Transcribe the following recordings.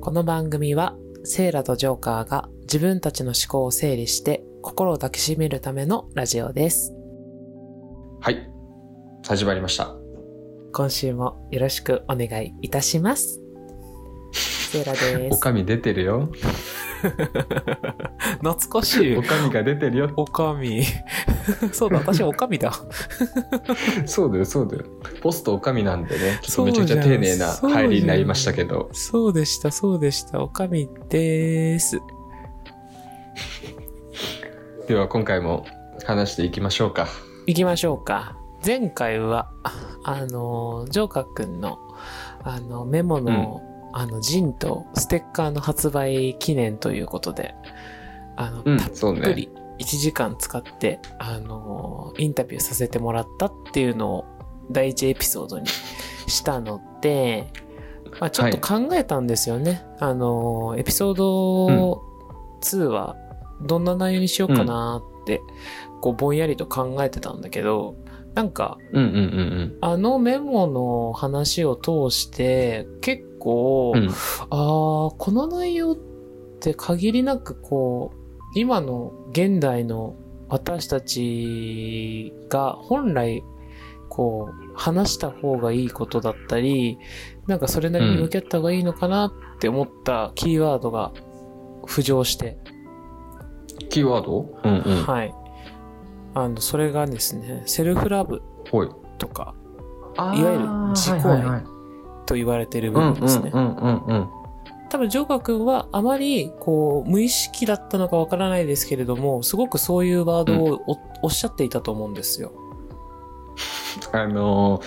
この番組はセイラとジョーカーが自分たちの思考を整理して心を抱きしめるためのラジオです。はい。始まりました。今週もよろしくお願いいたします。セイラです。おかみ出てるよ。懐かしいお。かみが出てるよ。おかみ。そうだ、私おかみだ。そうだよ、そうだよ。ポストおかみなんでね、ちょっとめちゃくちゃ丁寧な入りになりましたけど。そうでした、そうでした。おかみです。では今回も話していきましょうか。行きましょうか。前回は、あの、ジョーカーくんの、あの、メモの、あの、ジンとステッカーの発売記念ということで、あの、うんたっぷり1時間使って、あの、インタビューさせてもらったっていうのを第一エピソードにしたので、まあ、ちょっと考えたんですよね。あの、エピソード2はどんな内容にしようかなって、こうぼんやりと考えてたんだけど、なんか、うんうんうんあのメモの話を通して、結構、うん。うん。ああ、この内容って限りなくこう、今の現代の私たちが本来、こう、話した方がいいことだったり、なんかそれなりに向き合った方がいいのかなって思ったキーワードが浮上して、キーワード？うんうん。はい。あの、それがですね、セルフラブ。とかいわいわゆる自己愛と言われている部うん分ですね。うんうんうん。多分、ジョーカー君はあまり、こう、無意識だったのかわからないですけれども、すごくそういうワードをお,、おっしゃっていたと思うんですよ。あの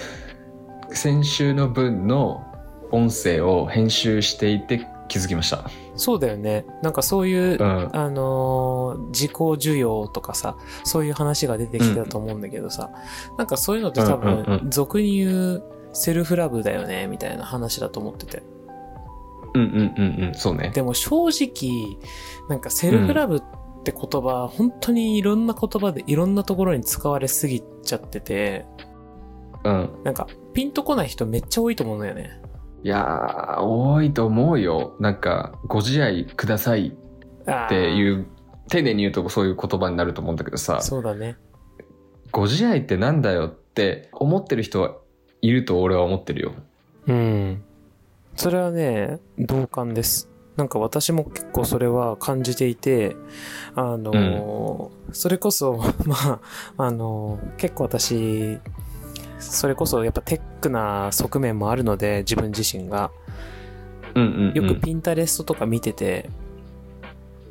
ー、先週の分の音声を編集していて気づきました。そうだよね。なんかそういう、うん。あのー自己需要とかさ、そういう話が出てきてたと思うんだけどさ、なんかそういうのって多うんうん分、うん俗に言うセルフラブだよね、みたいな話だと思ってて。うんうんうんうん。そうね。でも正直、なんかセルフラブって言葉、本当にいろんな言葉でいろんなところに使われすぎちゃってて、うん。なんかピンとこない人めっちゃ多いと思うんだよね。いやー、多いと思うよ。なんか、ご自愛くださいっていう、丁寧に言うとそういう言葉になると思うんだけどさ、そうだね。ご自愛ってなんだよって思ってる人はいると俺は思ってるよ。うん。それはね、同感です。なんか私も結構それは感じていて、あのーそれこそ、まあ、あのー結構私、それこそやっぱテックな側面もあるので、自分自身が。うんうん、うん。よくピンタレストとか見てて、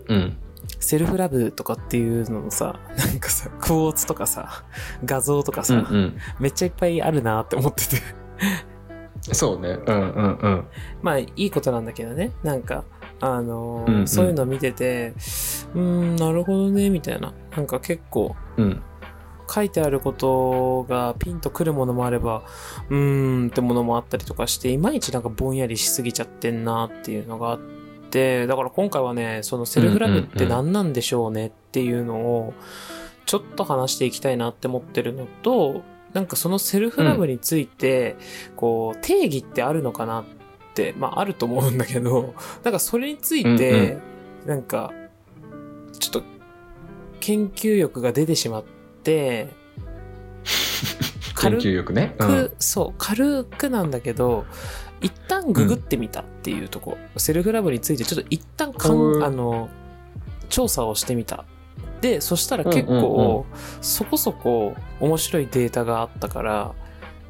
うん。セルフラブとかっていうののさ、なんかさ、クォーツとかさ、画像とかさ、うんうん。めっちゃいっぱいあるなって思ってて。そうね。うんうんうん。まあいいことなんだけどね。なんか、あのーうんうんそういうの見てて、うーん、なるほどね、みたいな。なんか結構、うん。書いてあることがピンとくるものもあれば、うーんってものもあったりとかして、いまいちなんかぼんやりしすぎちゃってんなっていうのがあって、だから今回はね、そのセルフラブって何なんでしょうねっていうのを、ちょっと話していきたいなって思ってるのと、なんかそのセルフラブについて、こう、定義ってあるのかなって、まああると思うんだけど、なんかそれについて、なんか、ちょっと、研究欲が出てしまって、研軽究力ね。く、うん。そう、軽くなんだけど、一旦ググってみたっていうとこ、セルフラブについてちょっと一旦かうんん、あの、調査をしてみた。で、そしたら結うんうん構、そこそこ面白いデータがあったから、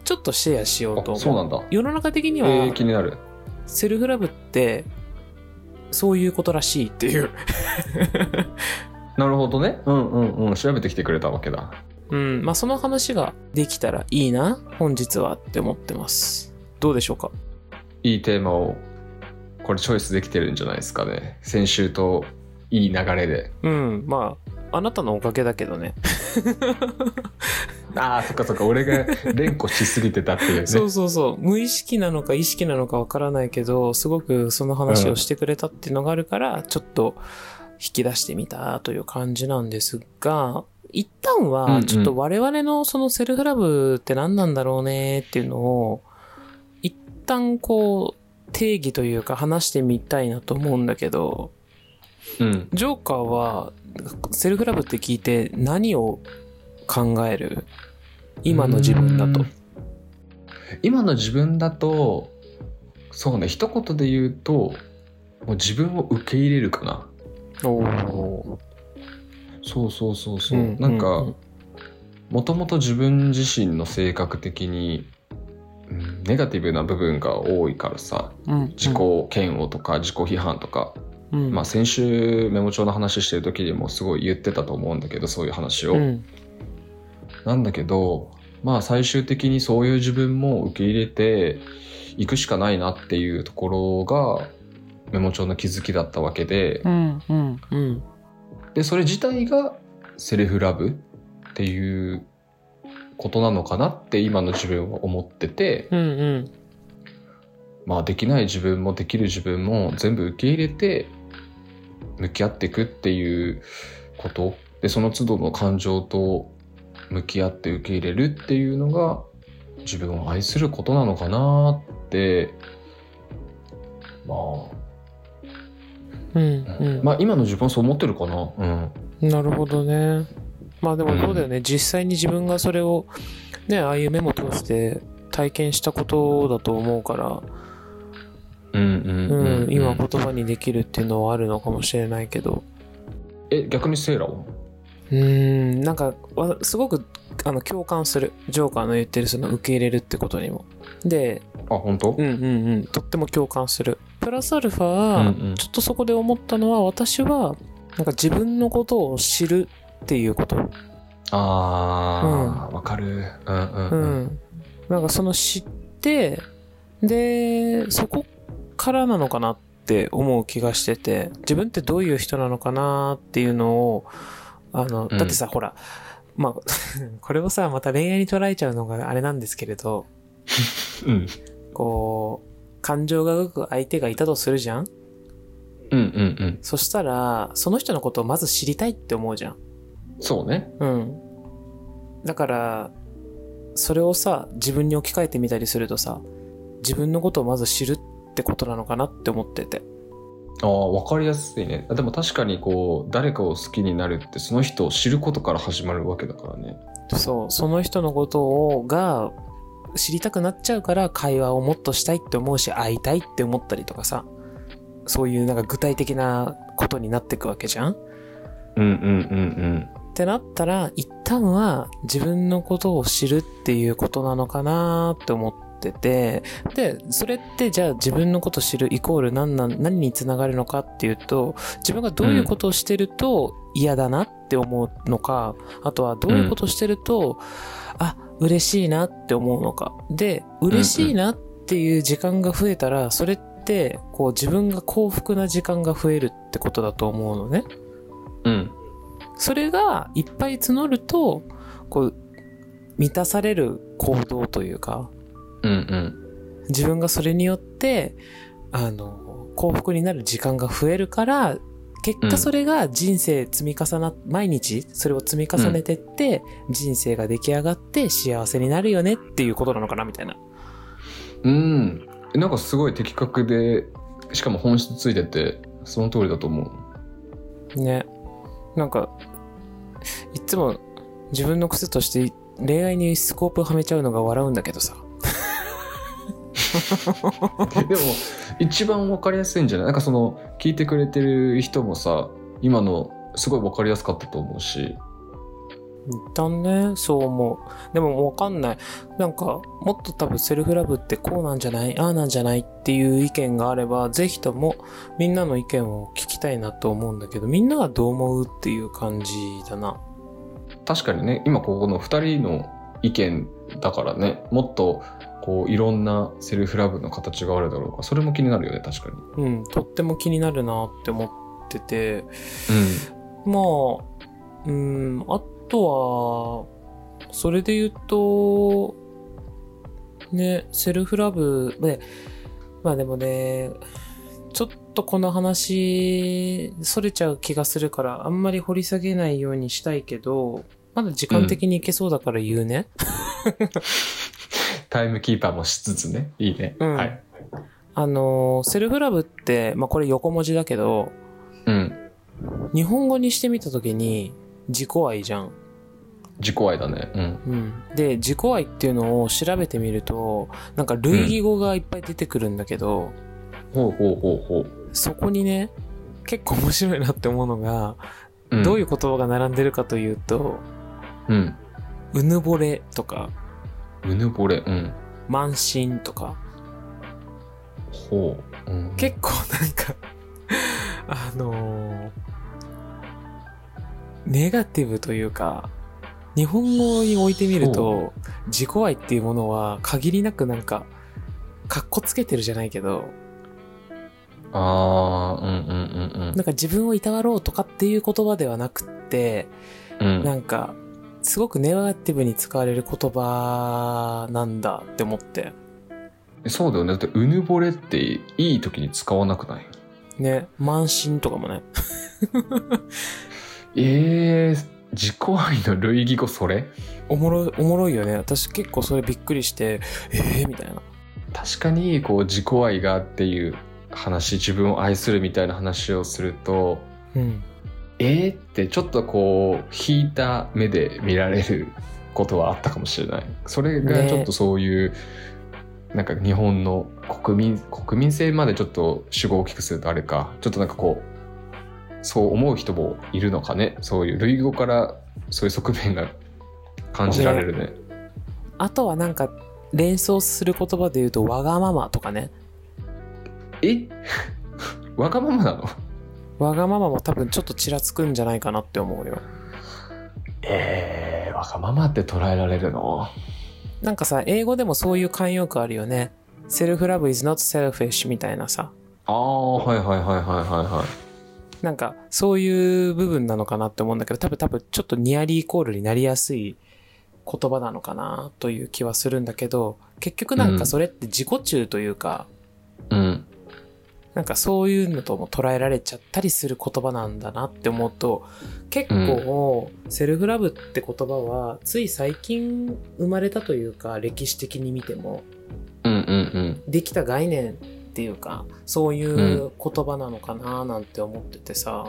ちょっとシェアしようと思う。あそうなんだ。世の中的には、えー、気になる。セルフラブって、そういうことらしいっていう。なるほどね。うんうんうん。調べてきてくれたわけだ。うん、まあその話ができたらいいな、本日はって思ってます。どうでしょうか？いいテーマを、これチョイスできてるんじゃないですかね。先週といい流れで。うん、まあ、あなたのおかげだけどね。ああ、そっかそっか。俺が連呼しすぎてたっていうね。そうそうそう。無意識なのか意識なのかわからないけど、すごくその話をしてくれたっていうのがあるから、ちょっと引き出してみたという感じなんですが、一旦うんうは、んちょっと我々のそのセルフラブって何なんだろうねっていうのを、一旦こう、定義というか話してみたいなと思うんだけど、うん。ジョーカーは、セルフラブって聞いて何を考える？今の自分だと。今の自分だと、そうね、一言で言うと、もう自分を受け入れるかな。そうそうそうそう。うんなんか、うんもともと自分自身の性格的に、うんネガティブな部分が多いからさ、うん自己嫌悪とか自己批判とか、うん。まあ先週メモ帳の話してる時にもすごい言ってたと思うんだけど、そういう話を。うん。なんだけど、まあ最終的にそういう自分も受け入れていくしかないなっていうところがメモ帳の気づきだったわけで、で、それ自体がセルフラブっていうことなのかなって今の自分は思ってて、うんうん。まあできない自分もできる自分も全部受け入れて向き合っていくっていうこと。でその都度の感情と向き合って受け入れるっていうのが自分を愛することなのかなってまうんあ、うん。まあ今の自分はそう思ってるかな。うん。なるほどね。まあでもそうだよね。実際に自分がそれを、ね、ああいうメモ通して体験したことだと思うから、うんうんう、うんん、今言葉にできるっていうのはあるのかもしれないけど、え逆にセーラはうーん、なんか、わすごく、あの、共感する。ジョーカーの言ってるその受け入れるってことにも。で、あ本当、うんうんうん、とっても共感する。プラスアルフうァ、んうんちょっとそこで思ったのは、私は、なんか自分のことを知るっていうこと。ああわ、かる。うんうんううん。ん。なんかその知って、で、そこからなのかなって思う気がしてて、自分ってどういう人なのかなっていうのを、あの、うん。だってさ、ほら、まあ、これをさ、また恋愛に捉えちゃうのがあれなんですけれど、うん。こう、感情が動く相手がいたとするじゃん？うんうんうん。そしたら、その人のことをまず知りたいって思うじゃん。そうねうん。だから、それをさ、自分に置き換えてみたりするとさ、自分のことをまず知るってことなのかなって思ってて。ああ、わかりやすいね。でも確かにこう、誰かを好きになるって、その人を知ることから始まるわけだからね。そう、その人のことを、が、知りたくなっちゃうから会話をもっとしたいって思うし、会いたいって思ったりとかさ、そういうなんか具体的なことになっていくわけじゃんうんうんうんってなったら、一旦は自分のことを知るっていうことなのかなって思ってて、で、それってじゃあ自分のことを知るイコール何な、何につながるのかっていうと、自分がどういうことをしてると嫌だなって思うのか、あとはどういうことをしてると、あ、嬉しいなって思うのか。で、嬉しいなっていう時間が増えたら、それって、こう自分が幸福な時間が増えるってことだと思うのね。うん。うん。それがいっぱい募ると、こう、満たされる行動というか、うんうん。自分がそれによって、あの、幸福になる時間が増えるから、結うん果それが人生積み重な、毎日それを積み重ねてって、人生が出来上がって幸せになるよねっていうことなのかなみたいな。うん。なんかすごい的確で、しかも本質ついてて、その通りだと思う。ね。なんか、いつも自分の癖として恋愛にスコープはめちゃうのが笑うんだけどさ。でも、一番わかりやすいんじゃない？なんかその、聞いてくれてる人もさ、今のすごいわかりやすかったと思うし。一旦ね、そう思う。でもわかんない。なんか、もっと多分セルフラブってこうなんじゃないああなんじゃないっていう意見があれば、ぜひともみんなの意見を聞きたいなと思うんだけど、みんなはどう思うっていう感じだな。確かにね、今ここの二人の意見だからね、もっとこういろんなセルフラブの形があるだろうから、それも気になるよね、確かに。うん、とっても気になるなって思ってて、うまあ、うん、あとは、それで言うと、ね、セルフラブで、まあでもね、ちょっとこの話、それちゃう気がするから、あんまり掘り下げないようにしたいけど、まだ時間的にいけそうだから言うね。タイムキーパーもしつつね。いいね。うんはい。あのーセルフラブって、まあこれ横文字だけど、うん。日本語にしてみたときに自己愛じゃん。自己愛だね。うん。うん。で、自己愛っていうのを調べてみると、なんか類義語がいっぱい出てくるんだけど、ほうほうほうほう。そこにね、結構面白いなって思うのが、うん、どういう言葉が並んでるかというと、うん。うぬぼれとか、うぬぼれ。うん。慢心とか、ほう。うん、結構なんか、あのーネガティブというか、日本語に置いてみると、自己愛っていうものは限りなくなんか、かっこつけてるじゃないけど、ああ、うんうんうんなんか自分をいたわろうとかっていう言葉ではなくって、うん。うん。なんか、すごくネガティブに使われる言葉なんだって思って。そうだよね。だって、うぬぼれっていい時に使わなくない？ね、慢心とかもね。ええー、自己愛の類義語それ？おもろい、おもろいよね。私結構それびっくりして、えーみたいな。確かに、こう、自己愛がっていう話、自分を愛するみたいな話をすると、うん。えーってちょっとこう、引いた目で見られることはあったかもしれない。それがちょっとそういう、なんか日本の国民、国民性までちょっと主語を大きくするとあれか、ちょっとなんかこう、そう思う人もいるのかね？そういう類語からそういう側面が感じられるね。あとはなんか、連想する言葉で言うと、わがままとかね。え？わがままなの？わがままも多分ちょっとちらつくんじゃないかなって思うよ。えー、わがままって捉えられるの？なんかさ、英語でもそういう慣用句あるよね。self love is not selfish みたいなさ。ああ、はいはいはいはいはいはい。なんか、そういう部分なのかなって思うんだけど、多分多分ちょっとニアリーイコールになりやすい言葉なのかなという気はするんだけど、結局なんかそれって自己中というか、うん。なんかそういうのとも捉えられちゃったりする言葉なんだなって思うと、結構、セルフラブって言葉は、つい最近生まれたというか、歴史的に見ても、うんうんうん。できた概念っていうか、そういう言葉なのかななんて思っててさ、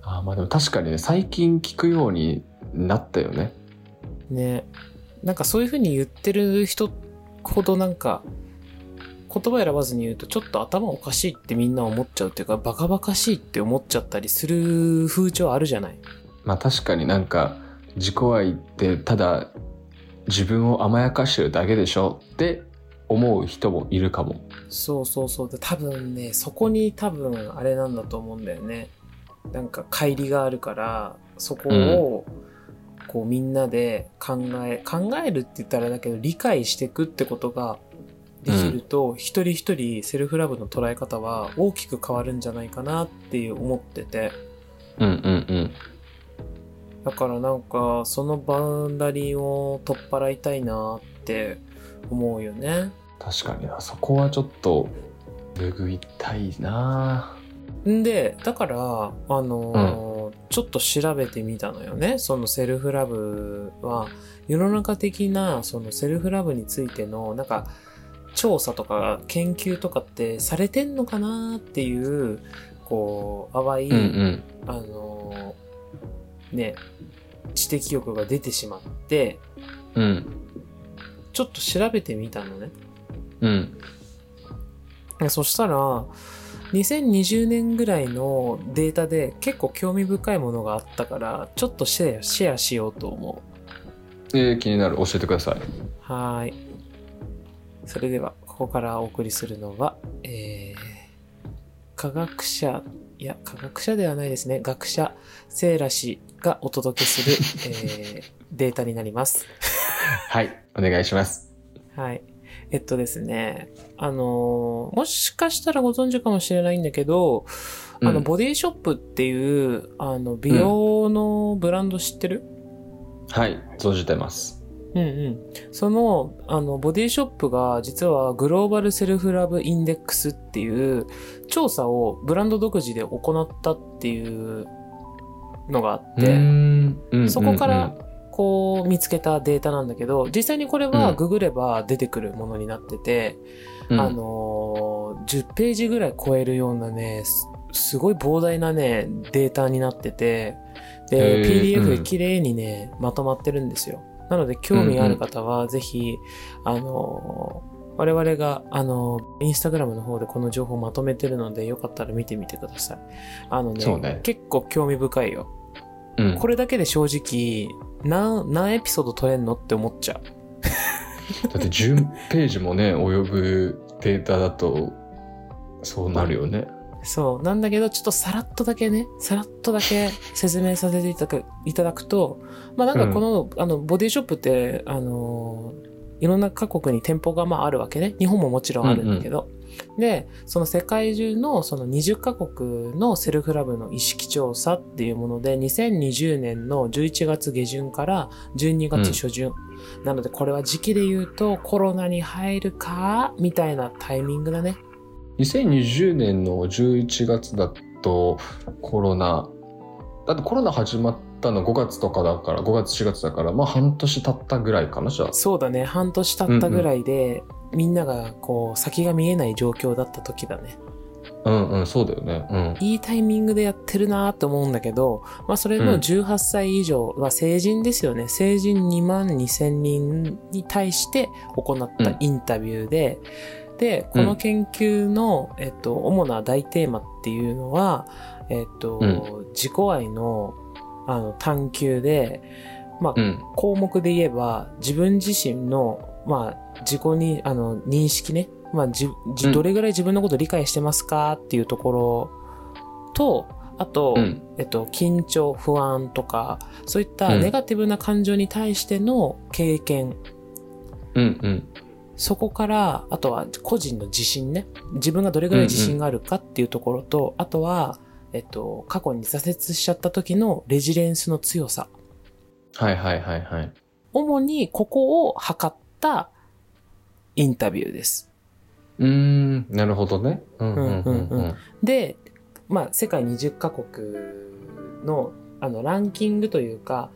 あーまあでも確かにね、最近聞くようになったよね。ね。なんかそういう風に言ってる人ほどなんか、言葉選ばずに言うとちょっと頭おかしいってみんな思っちゃうっていうか、バカバカしいって思っちゃったりする風潮あるじゃない？まあ確かになんか自己愛ってただ自分を甘やかしてるだけでしょって思う人もいるかも。そうそうそう。で多分ね、そこに多分あれなんだと思うんだよね。なんか乖離があるから、そこを、こうみんなで考え、考えるって言ったらあれだけど、理解していくってことができると、一人一人セルフラブの捉え方は大きく変わるんじゃないかなっていう思ってて。うんうんうん。だからなんか、そのバウンダリーを取っ払いたいなって思うよね。確かにな、そこはちょっと拭いたいなんで、だから、あのーちょっと調べてみたのよね。そのセルフラブは、世の中的な、そのセルフラブについての、なんか、調査とか研究とかってされてんのかなっていう、こう、淡い、うんうん。あのーね、知的欲が出てしまって、うん。ちょっと調べてみたのね。うん。そしたら、2020年ぐらいのデータで結構興味深いものがあったから、ちょっとシェアシェアしようと思う。えー、気になる。教えてください。はーい。それでは、ここからお送りするのは、えー、科学者、いや、科学者ではないですね。学者、セーラ氏がお届けする、えー、データになります。はい。お願いします。はい。えっとですね、あのーもしかしたらご存知かもしれないんだけど、あの、うんボディショップっていう、あの、美容のブランド知ってる、はい。存じてます。うん、うんその、あの、ボディショップが実はグローバルセルフラブインデックスっていう調査をブランド独自で行ったっていうのがあって、そこからこう見つけたデータなんだけど、実際にこれはうんググれば出てくるものになってて、うんあのー、10ページぐらい超えるようなね、すすごい膨大なね、データになってて、で、PDF うんで綺麗にね、まとまってるんですよ。なので、興味ある方は、ぜひ、あのー我々が、あのーインスタグラムの方でこの情報をまとめてるので、よかったら見てみてください。あのね、ね結構興味深いよ。うんこれだけで正直、何、何エピソード撮れんのって思っちゃう。だって10ページもね及ぶデータだとそうなるよね。そう。なんだけど、ちょっとさらっとだけね、さらっとだけ説明させていただくいただくと、まあなんかこの、あの、ボディショップって、あのーいろんな各国に店舗がまああるわけね。日本ももちろんあるんだけど。で、その世界中のその20カ国のセルフラブの意識調査っていうもので、2020年の11月下旬から12月初旬。なのでこれは時期で言うとコロナに入るかみたいなタイミングだね。2020年の11月だとコロナだってコロナ始まったの5月とかだから5月4月だからまあ半年経ったぐらいかなじゃあそうだね。半年経ったぐらいで、みんながこう、先が見えない状況だった時だね。うんうんそうだよね。うん。いいタイミングでやってるなーって思うんだけど、まあそれのうん。18歳以上は成人ですよね。成人2万2千人に対して行ったインタビューで、で、この研究の、えっと、主な大テーマっていうのは、えっと、う自己愛の、あの、探求で、まあ、うん。項目で言えば、自分自身の、まあ、自己に、あの、認識ね。まあ、じ、じうん。どれぐらい自分のことを理解してますかっていうところと、あと、うん。えっと、緊張、不安とか、そういったうん。ネガティブな感情に対しての経験、うんうん。そこから、あとは個人の自信ね。自分がどれぐらい自信があるかっていうところと、あとは、えっと、過去に挫折しちゃった時のレジレンスの強さ。はいはいはいはい。主にここを測ったインタビューです。うーん。なるほどね。うんうんうんうんうん。ううん。で、まあ、世界20カ国の、あの、ランキングというか、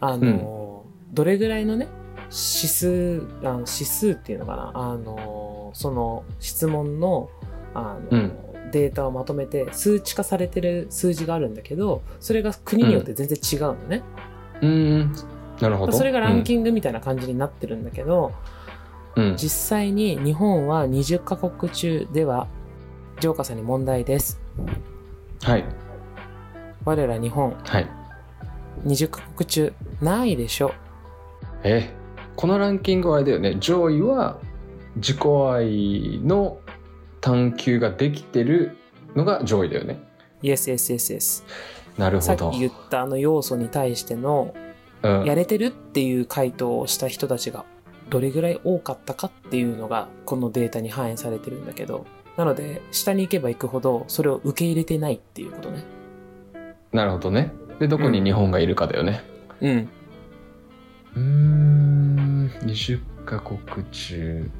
あの、どれぐらいのね、指数、あの指数っていうのかな、あの、その質問の、あの、うん。データをまとめて数値化されてる数字があるんだけど、それが国によって全然違うのね。うーんなるほど。それがランキングみたいな感じになってるんだけど、うん。実際に日本は20カ国中では、ジョーカーさんに問題です。はい。我ら日本、はい。20カ国中、ないでしょ。えこのランキングはあれだよね。上位は自己愛の探求ができてるのが上位だよね。Yes, yes, yes, yes. なるほど。さっき言ったあの要素に対しての、うん。やれてるっていう回答をした人たちが、どれぐらい多かったかっていうのが、このデータに反映されてるんだけど、なので、下に行けば行くほど、それを受け入れてないっていうことね。なるほどね。でどこに日本がいるかだよね。うん。うーん。20カ国中。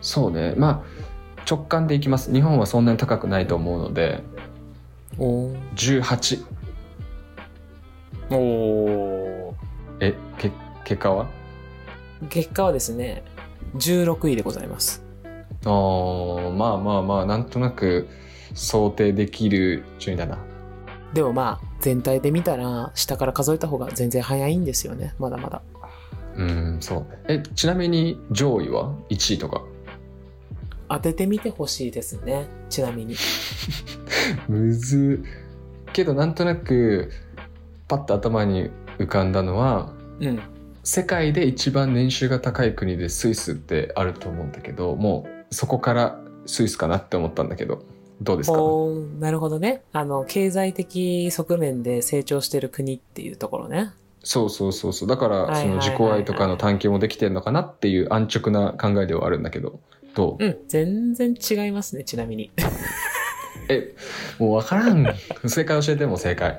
そうね。まあ直感でいきます。日本はそんなに高くないと思うので。お18おお結果は？結果はですね、16位でございます。あーまあまあまあなんとなく想定できる順位だなでもまあ、全体で見たら、下から数えた方が全然早いんですよね。まだまだ。うんそうえちなみに上位は？1位とか当ててみてほしいですね。ちなみに。むずけどなんとなくパッと頭に浮かんだのはうん。世界で一番年収が高い国でスイスってあると思うんだけどもうそこからスイスかなって思ったんだけどどうですか？なるほどね。あの、経済的側面で成長してる国っていうところね。そうそうそうそうだからその自己愛とかの探求もできてるのかなっていう安直な考えではあるんだけどどう？うん。全然違いますね、ちなみに。えもう分からん 正解教えても正解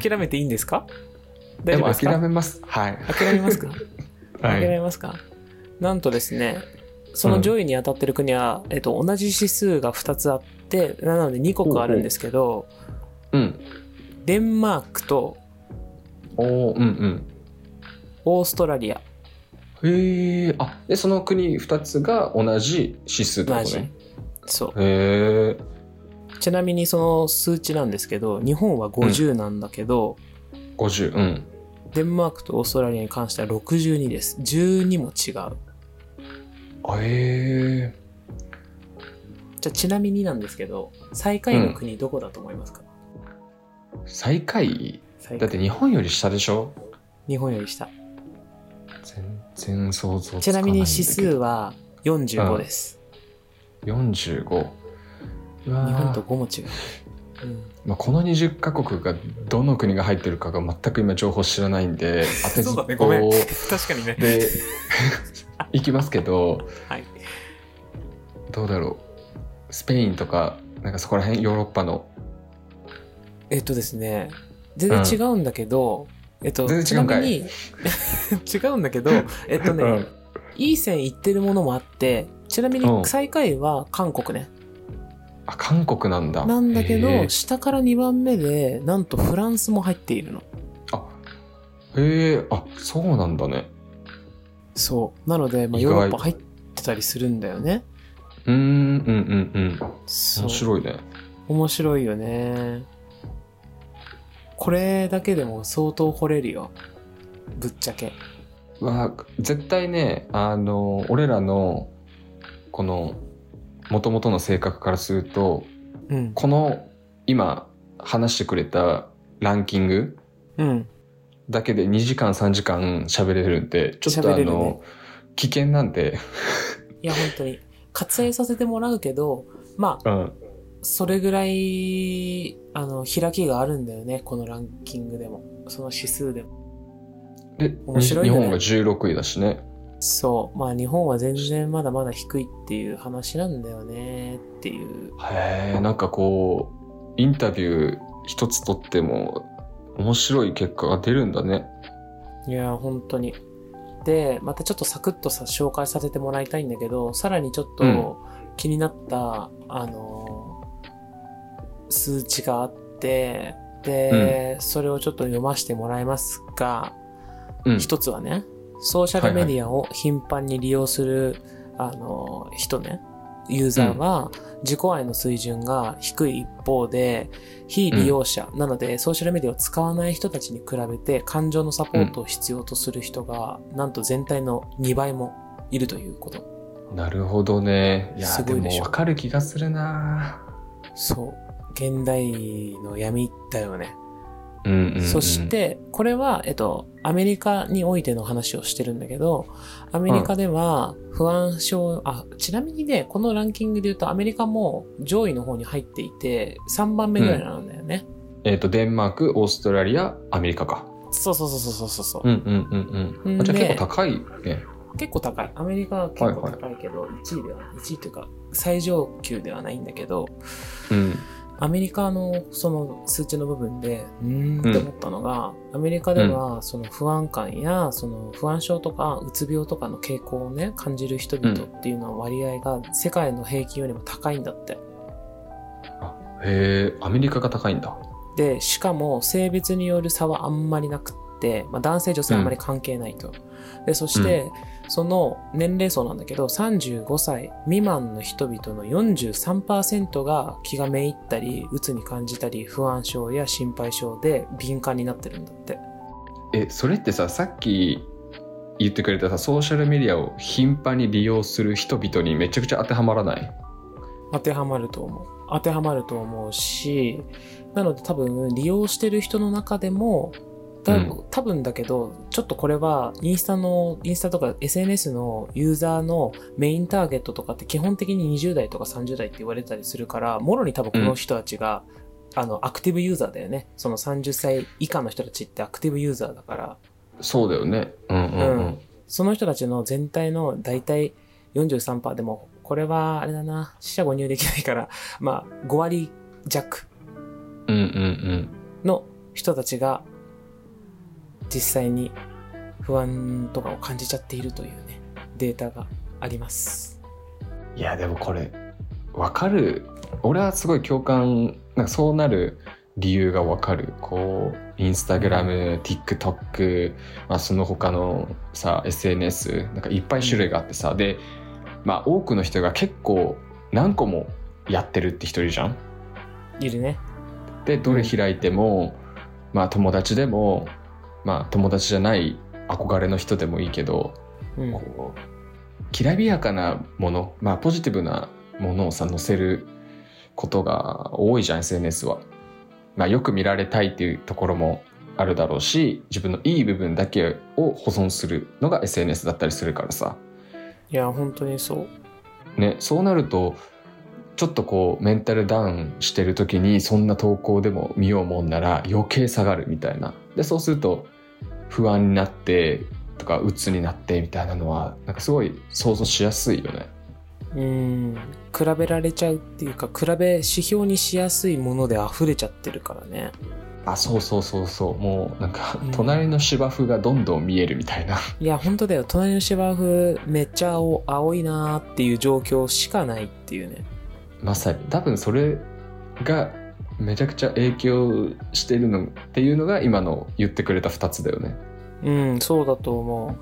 諦めていいんですか？でも諦めます。はい。諦めますか？はい。諦めますか？なんとですね、その上位に当たってる国は、えっと、同じ指数が2つあって、なので2国あるんですけど、うん。デンマークとおーうんうん。オーストラリア。へえあでその国2つが同じ指数ってことね。そう。へえちなみにその数値なんですけど日本は50なんだけど、50うんデンマークとオーストラリアに関しては62です。12も違う。えじゃあちなみになんですけど最下位の国どこだと思いますか、最下位？最下位。だって日本より下でしょ？日本より下。全然想像つちなみに指数はは45です、45うわー。日本と5も違う、うん、まあ、この20カ国がどの国が入ってるかが全く今情報知らないんで 当てずっだねごめん。ぽ 確かにね。で いきますけどはい。どうだろう。スペインとかなんかそこら辺ヨーロッパの。えっとですね。全然違うんだけど、えっと全ち然違うんかい。なみに違うんだけどえっとね、うん。いい線いってるものもあってちなみうん。に最下位は韓国ね、あ韓国なんだ。なんだけど下から2番目でなんとフランスも入っているの。へえ。あそうなんだね。そう。なので、まあ、ヨーロッパ入ってたりするんだよね。うーんうんうんうん。面白いね。面白いよね。これだけでも相当惚れるよ。ぶっちゃけ。わ絶対ねあの俺らのこの元々の性格からするとうん。この今話してくれたランキングうん。だけで2時間3時間喋れるんでちょっとあ喋れるね。の、危険なんで、いや本当に。割愛させてもらうけどまあうん、それぐらいあの開きがあるんだよねこのランキングでも。その指数でも。で、面白いよね。日本が16位だしねそう。まあ日本は全然まだまだ低いっていう話なんだよねっていう。へえんかこうインタビュー一つとっても面白い結果が出るんだね。いや本当に。でまたちょっとサクッとさ紹介させてもらいたいんだけどさらにちょっうん。と気になった、あの数値があってで、それをちょっと読ませてもらいますがうん。一つはねソーシャルメディアを頻繁に利用する、あの人ねユーザーは自己愛の水準が低い一方で非利用者、なのでソーシャルメディアを使わない人たちに比べて感情のサポートを必要とする人が、なんと全体の2倍もいるということ。なるほどね。いやすごいでしょ。分かる気がするな。そう。現代の闇だよねうんうん、うん、そして、これは、えっと、アメリカにおいての話をしてるんだけど、アメリカでは不安症、あ、ちなみにね、このランキングで言うとアメリカも上位の方に入っていて、3番目ぐらいなんだよね。えっ、とデンマークオーストラリアアメリカかそうそうそうそうそうそう。うんうんうんうんじゃあで結構高いね結構高い。アメリカは結構高いけど、1位では、1位というか、最上級ではないんだけど、うんアメリカのその数値の部分で、うーん。って思ったのが、アメリカではその不安感や、その不安症とかうつ病とかの傾向をね、感じる人々っていうのは割合が世界の平均よりも高いんだって。へえアメリカが高いんだ。で、しかも性別による差はあんまりなくって、まあ、男性女性あんまり関係ないと。で、そして、その年齢層なんだけど、35歳未満の人々の43%が気がめいったり、鬱に感じたり、不安症や心配症で敏感になってるんだって。えそれってささっき言ってくれたさソーシャルメディアを頻繁に利用する人々にめちゃくちゃ当てはまらない？当てはまると思う。当てはまると思うし、なので多分利用してる人の中でも、だうん。多分だけど、ちょっとこれはインスタの、インスタとか SNS のユーザーのメインターゲットとかって基本的に20代とか30代って言われたりするから、もろに多分この人たちが、あの、アクティブユーザーだよね。その30歳以下の人たちってアクティブユーザーだから、そうだよね。うんうんうん、うん。その人たちの全体の大体43%でも、これはあれだな、死者誤入できないから、まあ5割弱うんうんうん。の人たちが実際に不安とかを感じちゃっているというね、データがあります。いやでもこれわかる俺はすごい共感なんかそうなる理由がわかる。こう、インスタグラム、TikTok、まあその他のさ、SNS、なんかいっぱい種類があってさ、で、まあ多くの人が結構何個もやってるって人いるじゃん。いるね。で、どれ開いても、まあ友達でも、まあ友達じゃない憧れの人でもいいけど、うん。こうきらびやかなもの、まあ、ポジティブなものをさ載せることが多いじゃん SNS は、まあ、よく見られたいっていうところもあるだろうし自分のいい部分だけを保存するのが SNS だったりするからさ、いや、本当にそう。ね、そうなるとちょっとこうメンタルダウンしてる時にそんな投稿でも見ようもんなら余計下がるみたいなでそうすると不安になってとか鬱になってみたいなのはなんかすごい想像しやすいよね。うん。比べられちゃうっていうか、比べ、指標にしやすいもので溢れちゃってるからね。あそうそうそうそうもうなんかうん隣の芝生がどんどん見えるみたいな、いや、本当だよ。隣の芝生めっちゃ青青いなーっていう状況しかないっていうね。まさに多分それがめちゃくちゃ影響してるのっていうのが今の言ってくれた2つだよね。うん、そうだと思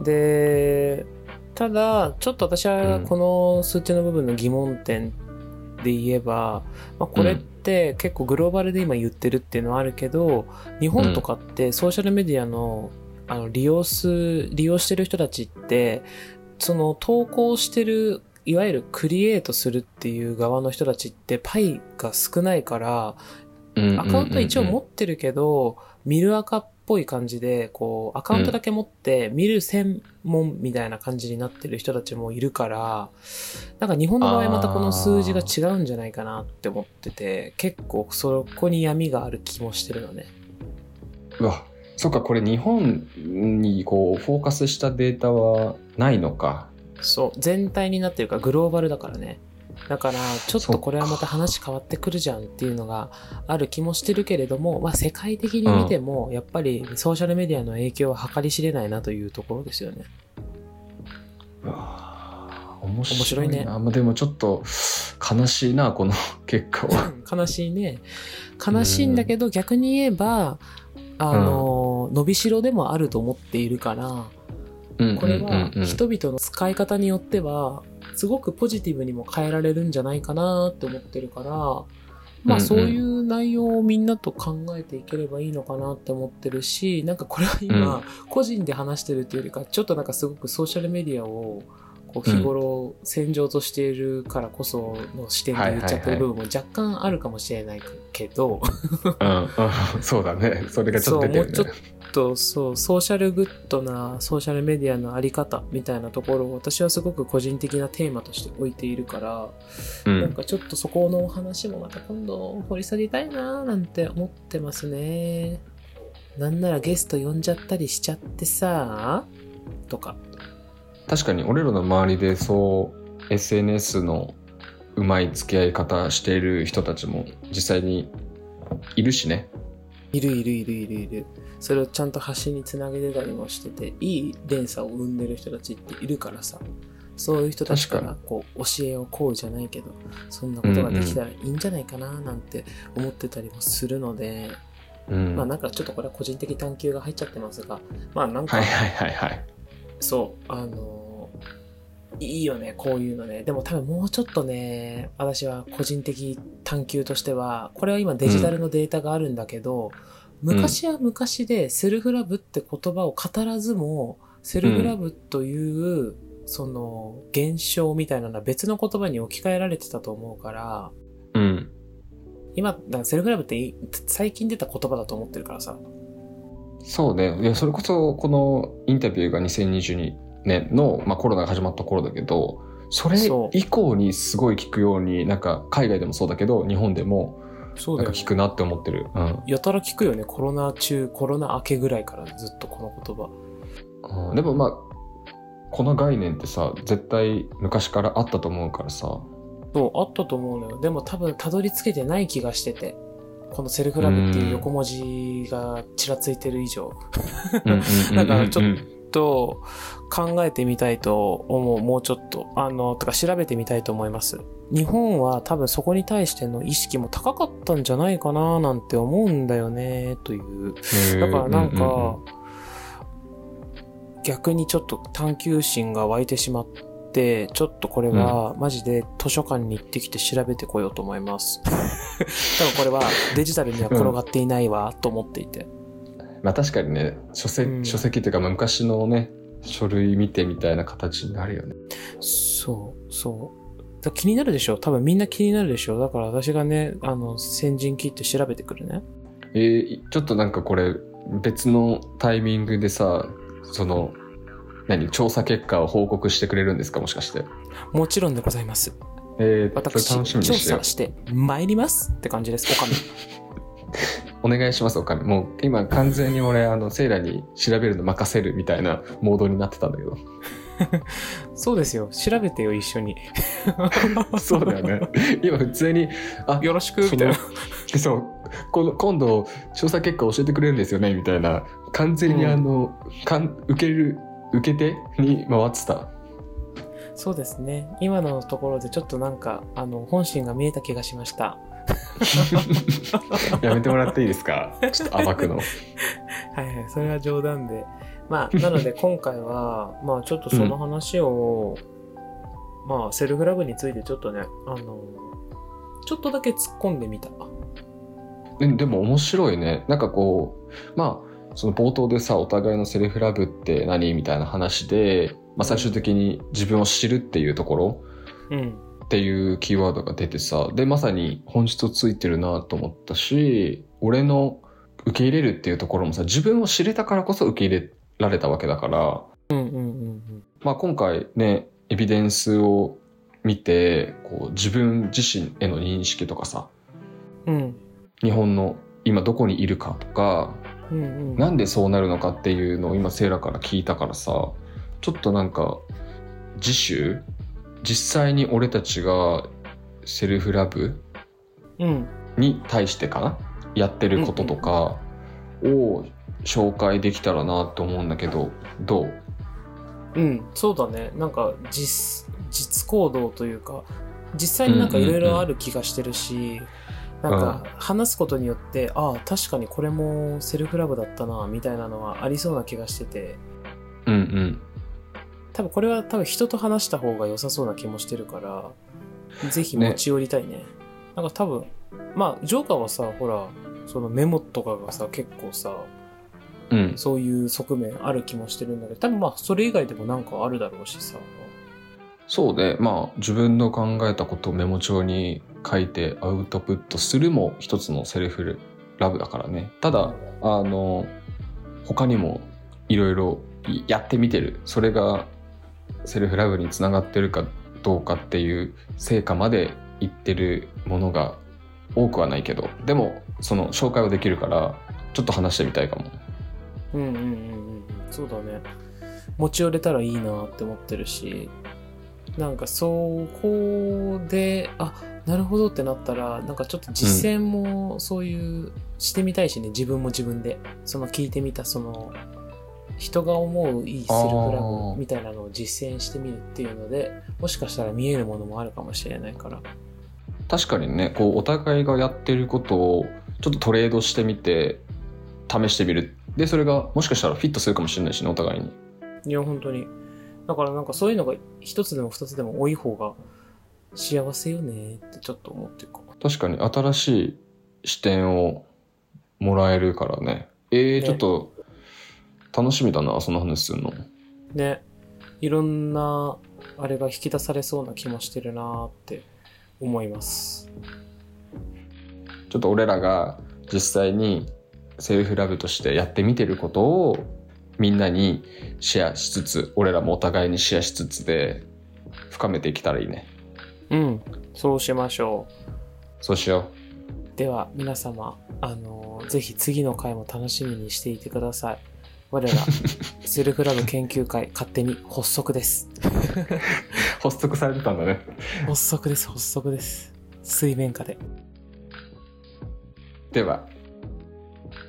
う。で、ただ、ちょっと私はうんこの数値の部分の疑問点で言えば、まあ、これって結構グローバルで今言ってるっていうのはあるけど、日本とかってソーシャルメディアのあの利用す、利用してる人たちって、その投稿してる、いわゆるクリエイトするっていう側の人たちってパイが少ないから、アカウント一応持ってるけど、見るアカっぽい感じで、こう、アカウントだけ持って、見る専門みたいな感じになってる人たちもいるから、なんか日本の場合またこの数字が違うんじゃないかなって思ってて、結構そこに闇がある気もしてるのね。うわそっかこれ日本にこうフォーカスしたデータはないのか。そう、全体になってるからグローバルだからね。だから、ちょっとこれはまた話変わってくるじゃんっていうのがある気もしてるけれども、まあ世界的に見ても、やっぱりソーシャルメディアの影響は計り知れないなというところですよね。面白い面白いねあ、でもちょっと悲しいなこの 結果は。悲しいね。悲しいんだけど、逆に言えば、あの、伸びしろでもあると思っているから、これは人々の使い方によっては、すごくポジティブにも変えられるんじゃないかなって思ってるから、まあそういう内容をみんなと考えていければいいのかなって思ってるし、なんかこれは今、個人で話してるっていうよりか、ちょっとなんかすごくソーシャルメディアを、こう日頃戦場としているからこその視点で言っちゃってる部分も若干あるかもしれないけど、そうだね。それがちょっと出てるねとそう、ソーシャルグッドなソーシャルメディアのあり方みたいなところを私はすごく個人的なテーマとして置いているから、うん、なんかちょっとそこのお話もまた今度掘り下げたいなーなんて思ってますね。なんならゲスト呼んじゃったりしちゃってさとか。確かに俺らの周りでそう SNS のうまい付き合い方している人たちも実際にいるしねいるいるいるいるいる。それをちゃんと端につなげてたりもしてて、いい連鎖を生んでる人たちっているからさ。そういう人たちか確らこう教えをこうじゃないけど、そんなことができたらいいんじゃないかななんて思ってたりもするので、うんまあなんかちょっとこれは個人的探求が入っちゃってますが、まあなんかはいはいはいはいそう、あのーいいよね、こういうのね。でも多分もうちょっとね、私は個人的探求としては、これは今デジタルのデータがあるんだけど、昔は昔でセルフラブって言葉を語らずも、セルフラブという、その現象みたいなのは別の言葉に置き換えられてたと思うから、うん今、セルフラブってい最近出た言葉だと思ってるからさ。そうねいやそれこそこのインタビューが2022年の、まあ、コロナが始まった頃だけどそれ以降にすごい聞くようになんか海外でもそうだけど日本でもそうだよなんか聞くなって思ってる、うん。やたら聞くよね、コロナ中、コロナ明けぐらいからずっとこの言葉。うん。でもまあこの概念ってさ絶対昔からあったと思うからさ。そう、あったと思うのよ。でも多分たどり着けてない気がしてて。このセルフラブっていう横文字がちらついてる以上。だからちょっうんと考えてみたいと思う、もうちょっと。あの、とか調べてみたいと思います。日本は多分そこに対しての意識も高かったんじゃないかななんて思うんだよね、という。だからなんか、うんうんうん逆にちょっと探求心が湧いてしまって、ちょっとこれはマジで図書館に行ってきて調べてこようと思います。多分これはデジタルには転がっていないわ、と思っていて。まあ確かにね書籍,、うん書籍というかまあ昔のね書類見てみたいな形になるよねそう、そう。だ気になるでしょ？多分みんな気になるでしょ？だから私がね、あの、先陣切って調べてくるね。えーちょっとなんかこれ別のタイミングでさその何調査結果を報告してくれるんですか？もしかしてもちろんでございます。えー、私、それ楽しみに調してよ査して参りますって感じです、おかみ。お願いしますおかみもう今完全に俺あのセイラに調べるの任せるみたいなモードになってたんだけど そうですよ。調べてよ、一緒に。そうだよね今普通にあよろしく、みたいな。そうこの今度調査結果教えてくれるんですよねみたいな完全にあの、かん受ける受け手に回ってたそうですね。今のところでちょっとなんか、あの、本心が見えた気がしました。やめてもらっていいですか？ちょっと暴くのはいはい、それは冗談で。まあ、なので今回は、まあちょっとその話を、まあセルフラブについてちょっとね、あの、ちょっとだけ突っ込んでみた。ででも面白いねなんかこうまあその冒頭でさお互いのセルフラブって何？みたいな話で、まあ、最終的に自分を知るっていうところうん。っていうキーワードが出てさでまさに本質をついてるなと思ったし俺の受け入れるっていうところもさ自分を知れたからこそ受け入れられたわけだから、うんうんうんまあ、今回ねエビデンスを見てこう自分自身への認識とかさうん。うん。日本の今どこにいるかとかうんうん。なんでそうなるのかっていうのを今セイラから聞いたからさちょっとなんか次週実際に俺たちがセルフラブうん。に対してかな？やってることとかを紹介できたらなと思うんだけどどう？うん、そうだね。なんか実、実行動というか、実際になんかいろいろある気がしてるし、なんか話すことによって、ああ、確かにこれもセルフラブだったな、みたいなのはありそうな気がしてて、うんうん多分これは多分人と話した方が良さそうな気もしてるから、ぜひ持ち寄りたいね。なんか多分、まあ、ジョーカーはさ、ほら、そのメモとかがさ、結構さ、うん。そういう側面ある気もしてるんだけど、多分まあ、それ以外でもなんかあるだろうしさ。そうでまあ自分の考えたことをメモ帳に書いてアウトプットするも一つのセルフラブだからね。ただあの他にもいろいろやってみてる。それがセルフラブにつながってるかどうかっていう成果までいってるものが多くはないけどでもその紹介はできるからちょっと話してみたいかもうんうんうんうん。そうだね。持ち寄れたらいいなって思ってるし、なんかそこで、あ、なるほどってなったら、なんかちょっと実践もそういう、してみたいしね、自分も自分で。その聞いてみた、その、人が思ういいセルフラブみたいなのを実践してみるっていうので、もしかしたら見えるものもあるかもしれないから。確かにねこうお互いがやってることをちょっとトレードしてみて試してみるでそれがもしかしたらフィットするかもしれないしねお互いにいや、本当に。だからなんかそういうのが一つでも二つでも多い方が幸せよねってちょっと思ってるかも。確かに新しい視点をもらえるからねえー、ねちょっと楽しみだなその話するのね。いろんな、あれが引き出されそうな気もしてるなって思います。ちょっと俺らが実際にセルフラブとしてやってみてることをみんなにシェアしつつ俺らもお互いにシェアしつつで深めていけたらいいねうん。そうしましょそうしよう。では、皆様、あの、ぜひ次の回も楽しみにしていてください。我ら、セルフラブ研究会、勝手に発足です。う発足されてたんだね発足です、発足です。水面下で。では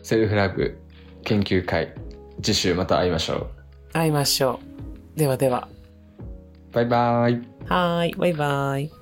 セルフラブ研究会次週また会いましょう会いましょう。ではでは。バイバイ。はーい、バイバイ。